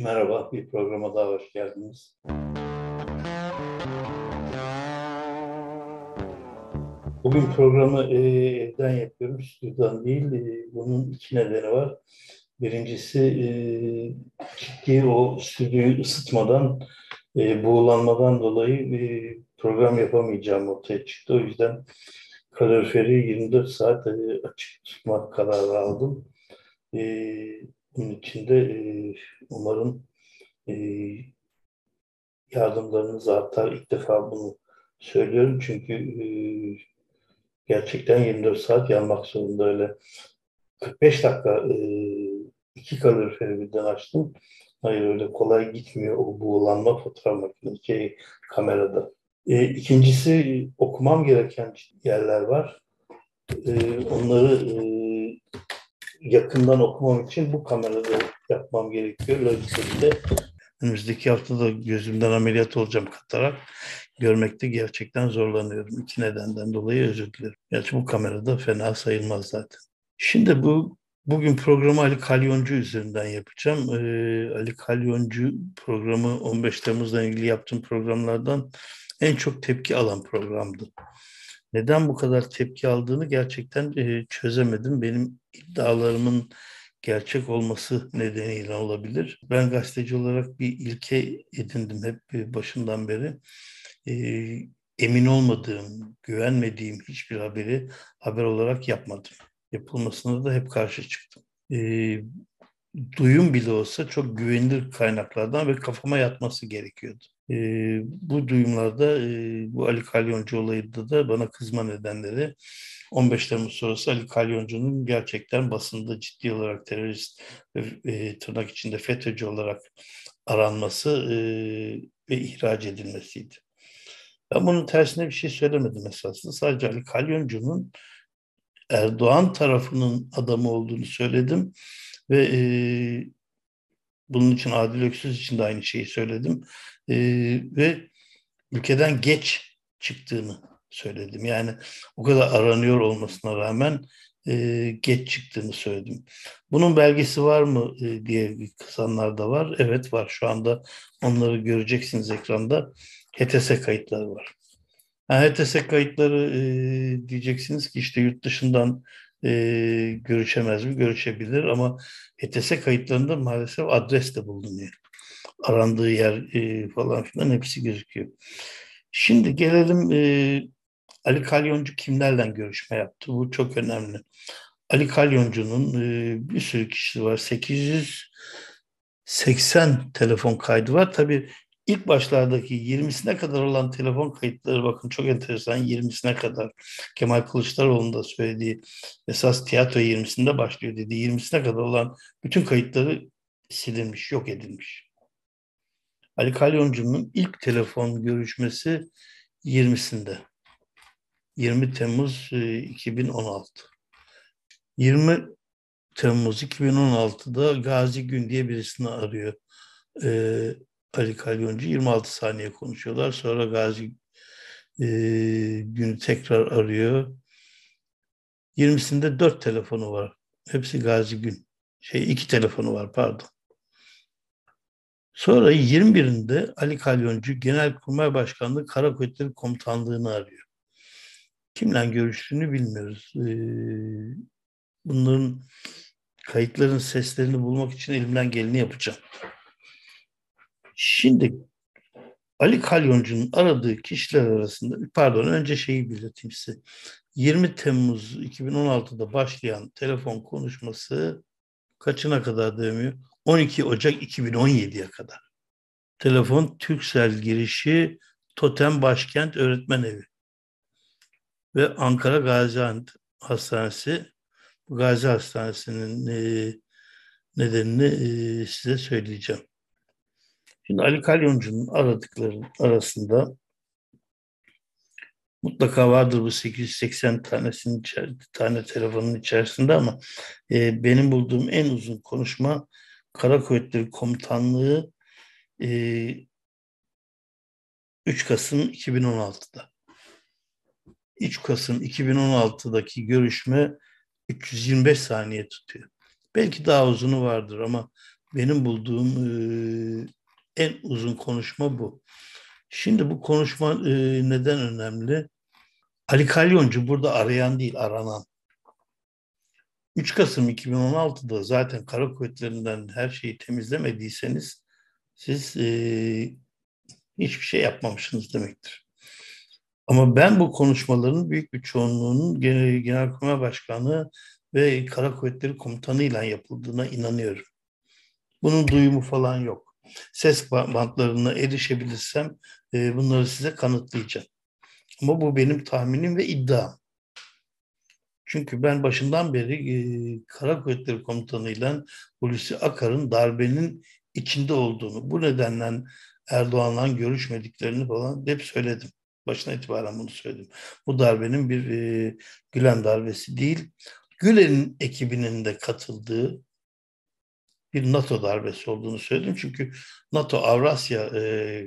Merhaba, bir programa daha hoş geldiniz. Bugün programı e, evden yapıyorum, stüdyodan değil. E, bunun iki nedeni var. Birincisi e, ciddi o stüdyoyu ısıtmadan, e, buğulanmadan dolayı e, program yapamayacağım ortaya çıktı. O yüzden kaloriferi 24 saat e, açık tutmak kararı aldım. E, bunun için de e, umarım e, yardımlarınız artar. İlk defa bunu söylüyorum çünkü e, gerçekten 24 saat yanmak zorunda öyle. 45 dakika e, iki kaloriferi birden açtım. Hayır öyle kolay gitmiyor o buğulanma fotoğraf makinesi şey, kamerada. E, ikincisi okumam gereken yerler var. E, onları e, yakından okumam için bu kamerada yapmam gerekiyor. Logitech'te önümüzdeki hafta da gözümden ameliyat olacağım katarak. Görmekte gerçekten zorlanıyorum. İki nedenden dolayı özür dilerim. Gerçi bu kamerada fena sayılmaz zaten. Şimdi bu bugün programı Ali Kalyoncu üzerinden yapacağım. Ee, Ali Kalyoncu programı 15 Temmuz'dan ilgili yaptığım programlardan en çok tepki alan programdı. Neden bu kadar tepki aldığını gerçekten e, çözemedim. Benim iddialarımın gerçek olması nedeniyle olabilir. Ben gazeteci olarak bir ilke edindim hep başından beri. E, emin olmadığım, güvenmediğim hiçbir haberi haber olarak yapmadım. Yapılmasına da hep karşı çıktım. E, duyum bile olsa çok güvenilir kaynaklardan ve kafama yatması gerekiyordu. E, bu duyumlarda e, bu Ali Kalyoncu olayında da bana kızma nedenleri 15 Temmuz sonrası Ali Kalyoncu'nun gerçekten basında ciddi olarak terörist ve e, tırnak içinde FETÖ'cü olarak aranması e, ve ihraç edilmesiydi. Ben bunun tersine bir şey söylemedim esasında. Sadece Ali Kalyoncu'nun Erdoğan tarafının adamı olduğunu söyledim ve e, bunun için Adil Öksüz için de aynı şeyi söyledim e, ve ülkeden geç çıktığını söyledim. Yani o kadar aranıyor olmasına rağmen e, geç çıktığını söyledim. Bunun belgesi var mı e, diye kızanlar da var. Evet var. Şu anda onları göreceksiniz ekranda. HTS kayıtları var. Yani HTS kayıtları e, diyeceksiniz ki işte yurt dışından e, görüşemez mi? Görüşebilir ama HTS kayıtlarında maalesef adres de bulunuyor. Arandığı yer e, falan filan hepsi gözüküyor. Şimdi gelelim e, Ali Kalyoncu kimlerle görüşme yaptı? Bu çok önemli. Ali Kalyoncu'nun e, bir sürü kişisi var. 880 telefon kaydı var. Tabii ilk başlardaki 20'sine kadar olan telefon kayıtları bakın çok enteresan 20'sine kadar Kemal Kılıçdaroğlu'nun da söylediği esas tiyatro 20'sinde başlıyor dedi. 20'sine kadar olan bütün kayıtları silinmiş, yok edilmiş. Ali Kalyoncu'nun ilk telefon görüşmesi 20'sinde. 20 Temmuz 2016. 20 Temmuz 2016'da Gazi Gün diye birisini arıyor. Ee, Ali Kalyoncu 26 saniye konuşuyorlar. Sonra Gazi e, Gün'ü tekrar arıyor. 20'sinde 4 telefonu var. Hepsi Gazi Gün. Şey iki telefonu var pardon. Sonra 21'inde Ali Kalyoncu Genelkurmay Başkanlığı Kara Kuvvetleri Komutanlığı'nı arıyor. Kimle görüştüğünü bilmiyoruz. Ee, bunların kayıtların seslerini bulmak için elimden geleni yapacağım. Şimdi Ali Kalyoncu'nun aradığı kişiler arasında, pardon önce şeyi belirteyim size. 20 Temmuz 2016'da başlayan telefon konuşması kaçına kadar dönüyor? 12 Ocak 2017'ye kadar. Telefon Türksel girişi Totem Başkent Öğretmen Evi ve Ankara Gazi Hastanesi. Gazi Hastanesi'nin e, nedenini e, size söyleyeceğim. Şimdi Ali Kalyoncu'nun aradıkları arasında mutlaka vardır bu 880 tanesinin tane telefonun içerisinde ama e, benim bulduğum en uzun konuşma Kara Kuvvetleri Komutanlığı e, 3 Kasım 2016'da. 3 Kasım 2016'daki görüşme 325 saniye tutuyor. Belki daha uzunu vardır ama benim bulduğum e, en uzun konuşma bu. Şimdi bu konuşma e, neden önemli? Ali Kalyoncu burada arayan değil, aranan. 3 Kasım 2016'da zaten kara kuvvetlerinden her şeyi temizlemediyseniz siz e, hiçbir şey yapmamışsınız demektir. Ama ben bu konuşmaların büyük bir çoğunluğunun Genelkurmay Başkanı ve Kara Kuvvetleri Komutanı ile yapıldığına inanıyorum. Bunun duyumu falan yok. Ses bantlarına erişebilirsem e, bunları size kanıtlayacağım. Ama bu benim tahminim ve iddiam. Çünkü ben başından beri e, Kara Kuvvetleri Komutanı ile Hulusi Akar'ın darbenin içinde olduğunu, bu nedenle Erdoğan'la görüşmediklerini falan hep söyledim. Başına itibaren bunu söyledim. Bu darbenin bir e, Gülen darbesi değil, Gülen'in ekibinin de katıldığı bir NATO darbesi olduğunu söyledim. Çünkü NATO Avrasya e,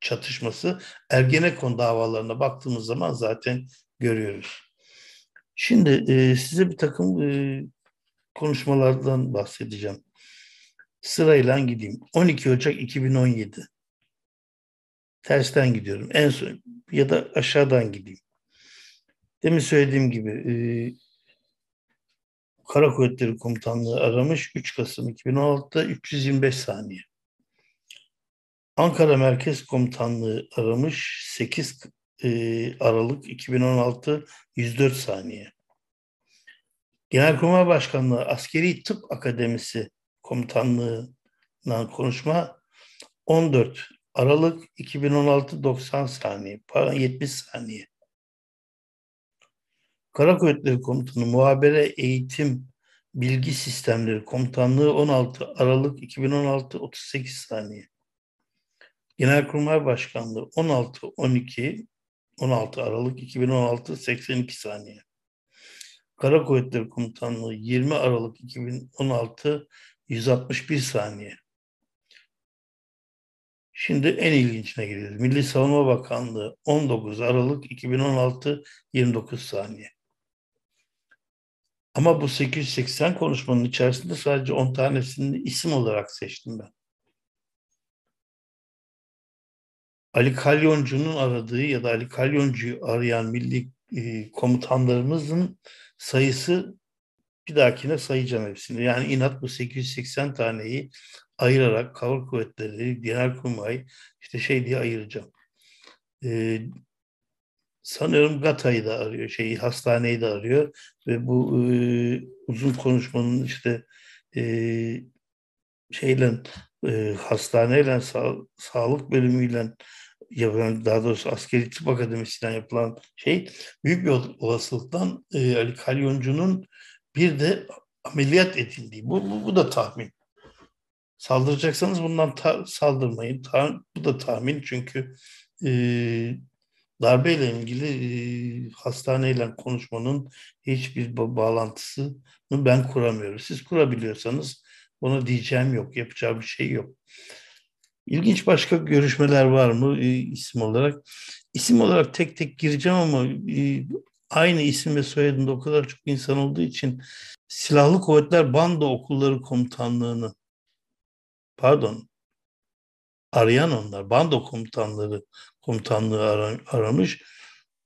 çatışması Ergenekon davalarına baktığımız zaman zaten görüyoruz. Şimdi e, size bir takım e, konuşmalardan bahsedeceğim. Sırayla gideyim. 12 Ocak 2017. Tersten gidiyorum. En son ya da aşağıdan gideyim. Demin söylediğim gibi e, Kara Kuvvetleri Komutanlığı aramış 3 Kasım 2016'da 325 saniye. Ankara Merkez Komutanlığı aramış 8 e, Aralık 2016 104 saniye. Genelkurmay Başkanlığı Askeri Tıp Akademisi Komutanlığı'ndan konuşma 14 Aralık 2016 90 saniye, pardon 70 saniye. Kara Kuvvetleri Komutanı Muhabere Eğitim Bilgi Sistemleri Komutanlığı 16 Aralık 2016 38 saniye. Genelkurmay Başkanlığı 16 12 16 Aralık 2016 82 saniye. Kara Kuvvetleri Komutanlığı 20 Aralık 2016 161 saniye. Şimdi en ilginçine geliyoruz. Milli Savunma Bakanlığı 19 Aralık 2016 29 saniye. Ama bu 880 konuşmanın içerisinde sadece 10 tanesini isim olarak seçtim ben. Ali Kalyoncu'nun aradığı ya da Ali Kalyoncu'yu arayan milli e, komutanlarımızın sayısı bir dahakine sayacağım hepsini. Yani inat bu 880 taneyi ayırarak Kavur Kuvvetleri, Genelkurmay işte şey diye ayıracağım. Ee, sanıyorum Gata'yı da arıyor, şeyi hastaneyi de arıyor ve bu e, uzun konuşmanın işte e, şeyle e, hastaneyle sağ, sağlık bölümüyle yapılan daha doğrusu askeri tıp akademisinden yapılan şey büyük bir olasılıktan e, Ali Kalyoncu'nun bir de ameliyat edildiği. Bu, bu, bu da tahmin. Saldıracaksanız bundan ta- saldırmayın. Ta- bu da tahmin çünkü e, darbeyle ilgili e, hastaneyle konuşmanın hiçbir bağlantısını ben kuramıyorum. Siz kurabiliyorsanız ona diyeceğim yok, yapacağı bir şey yok. İlginç başka görüşmeler var mı e, isim olarak? İsim olarak tek tek gireceğim ama e, aynı isim ve soyadında o kadar çok insan olduğu için Silahlı Kuvvetler Bando Okulları Komutanlığı'nı pardon arayan onlar. Bando komutanları komutanlığı ara, aramış.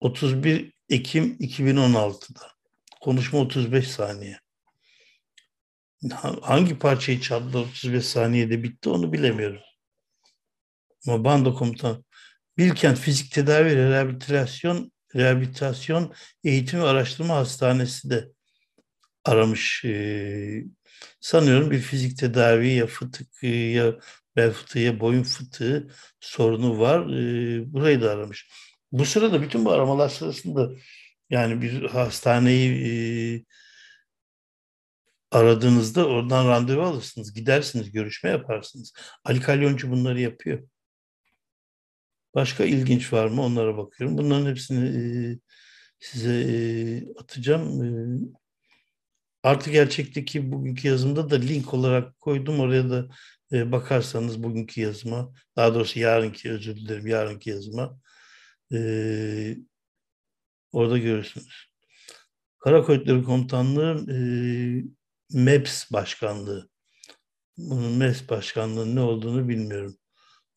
31 Ekim 2016'da konuşma 35 saniye. Hangi parçayı çaldı 35 saniyede bitti onu bilemiyorum ama bando komutan Bilkent Fizik Tedavi Rehabilitasyon Rehabilitasyon Eğitim ve Araştırma Hastanesi de aramış e, sanıyorum bir fizik tedavi ya fıtık ya bel fıtığı boyun fıtığı sorunu var. E, burayı da aramış. Bu sırada bütün bu aramalar sırasında yani bir hastaneyi e, aradığınızda oradan randevu alırsınız, gidersiniz, görüşme yaparsınız. Ali Kalyoncu bunları yapıyor. Başka ilginç var mı onlara bakıyorum. Bunların hepsini e, size e, atacağım. E, Artı gerçekteki bugünkü yazımda da link olarak koydum. Oraya da e, bakarsanız bugünkü yazıma, daha doğrusu yarınki özür dilerim, yarınki yazıma e, orada görürsünüz. Kara Kuvvetleri Komutanlığı e, MEPS Başkanlığı Bunun MES başkanlığının ne olduğunu bilmiyorum.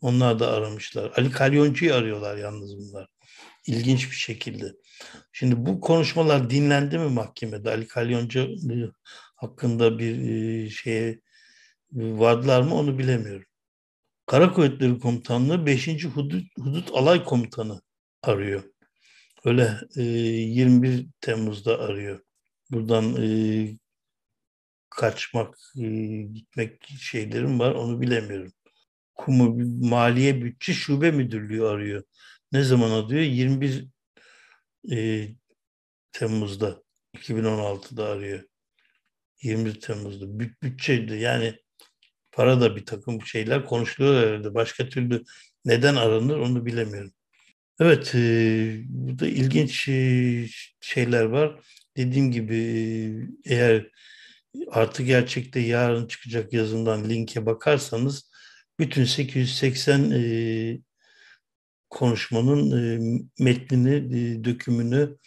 Onlar da aramışlar. Ali Kalyoncu'yu arıyorlar yalnız bunlar. İlginç bir şekilde. Şimdi bu konuşmalar dinlendi mi mahkemede? Ali Kalyoncu hakkında bir e, şeye vardılar mı onu bilemiyorum. Kara Kuvvetleri Komutanlığı 5. Hudut, Hudut Alay Komutanı arıyor. Öyle e, 21 Temmuz'da arıyor. Buradan e, kaçmak, e, gitmek şeylerim var onu bilemiyorum. Kumu Maliye Bütçe Şube Müdürlüğü arıyor. Ne zaman arıyor? 21 e, Temmuz'da 2016'da arıyor. 21 Temmuz'da. Büt, bütçeydi yani para da bir takım şeyler konuşuluyor herhalde. Başka türlü neden aranır onu bilemiyorum. Evet, e, burada ilginç e, şeyler var. Dediğim gibi e, eğer artı gerçekte yarın çıkacak yazından linke bakarsanız bütün 880 e, konuşmanın e, metnini, e, dökümünü,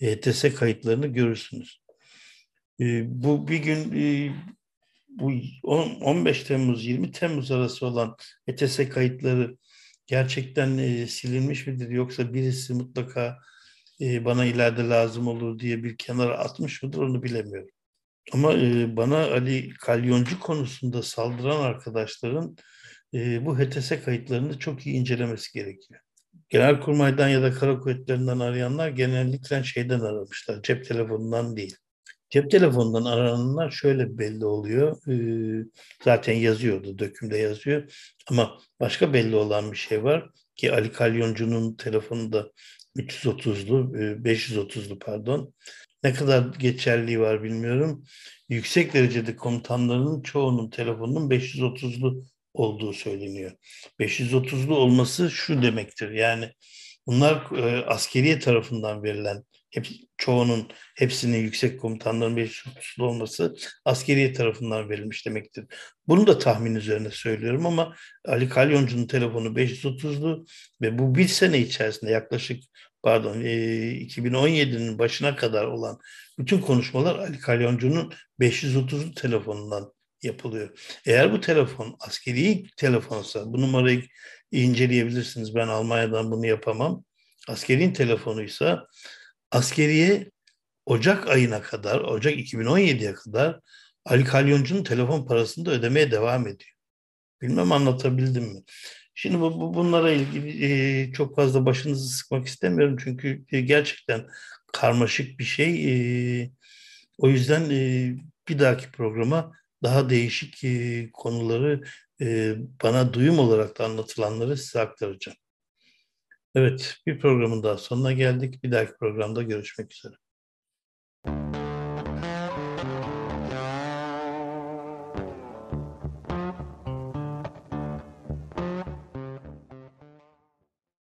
ETS kayıtlarını görürsünüz. E, bu bir gün e, bu 15 Temmuz 20 Temmuz arası olan ETS kayıtları gerçekten e, silinmiş midir yoksa birisi mutlaka e, bana ileride lazım olur diye bir kenara atmış mıdır onu bilemiyorum. Ama e, bana Ali Kalyoncu konusunda saldıran arkadaşların e, bu HTS kayıtlarını çok iyi incelemesi gerekiyor. Genelkurmay'dan ya da kara kuvvetlerinden arayanlar genellikle şeyden aramışlar, cep telefonundan değil. Cep telefonundan arananlar şöyle belli oluyor. Ee, zaten yazıyordu, dökümde yazıyor. Ama başka belli olan bir şey var ki Ali Kalyoncu'nun telefonu da 330'lu, 530'lu pardon. Ne kadar geçerliği var bilmiyorum. Yüksek derecede komutanlarının çoğunun telefonunun 530'lu olduğu söyleniyor. 530'lu olması şu demektir. Yani bunlar e, askeriye tarafından verilen hep çoğunun hepsinin yüksek komutanların 530'lu olması askeriye tarafından verilmiş demektir. Bunu da tahmin üzerine söylüyorum ama Ali Kalyoncu'nun telefonu 530'lu ve bu bir sene içerisinde yaklaşık pardon e, 2017'nin başına kadar olan bütün konuşmalar Ali Kalyoncu'nun 530'lu telefonundan yapılıyor. Eğer bu telefon askeri telefonsa bu numarayı inceleyebilirsiniz. Ben Almanya'dan bunu yapamam. Askerin telefonuysa askeriye Ocak ayına kadar, Ocak 2017'ye kadar Ali Kalyoncu'nun telefon parasını da ödemeye devam ediyor. Bilmem anlatabildim mi? Şimdi bu, bu bunlara ilgili e, çok fazla başınızı sıkmak istemiyorum çünkü e, gerçekten karmaşık bir şey. E, o yüzden e, bir dahaki programa daha değişik e, konuları e, bana duyum olarak da anlatılanları size aktaracağım. Evet, bir programın daha sonuna geldik. Bir dahaki programda görüşmek üzere.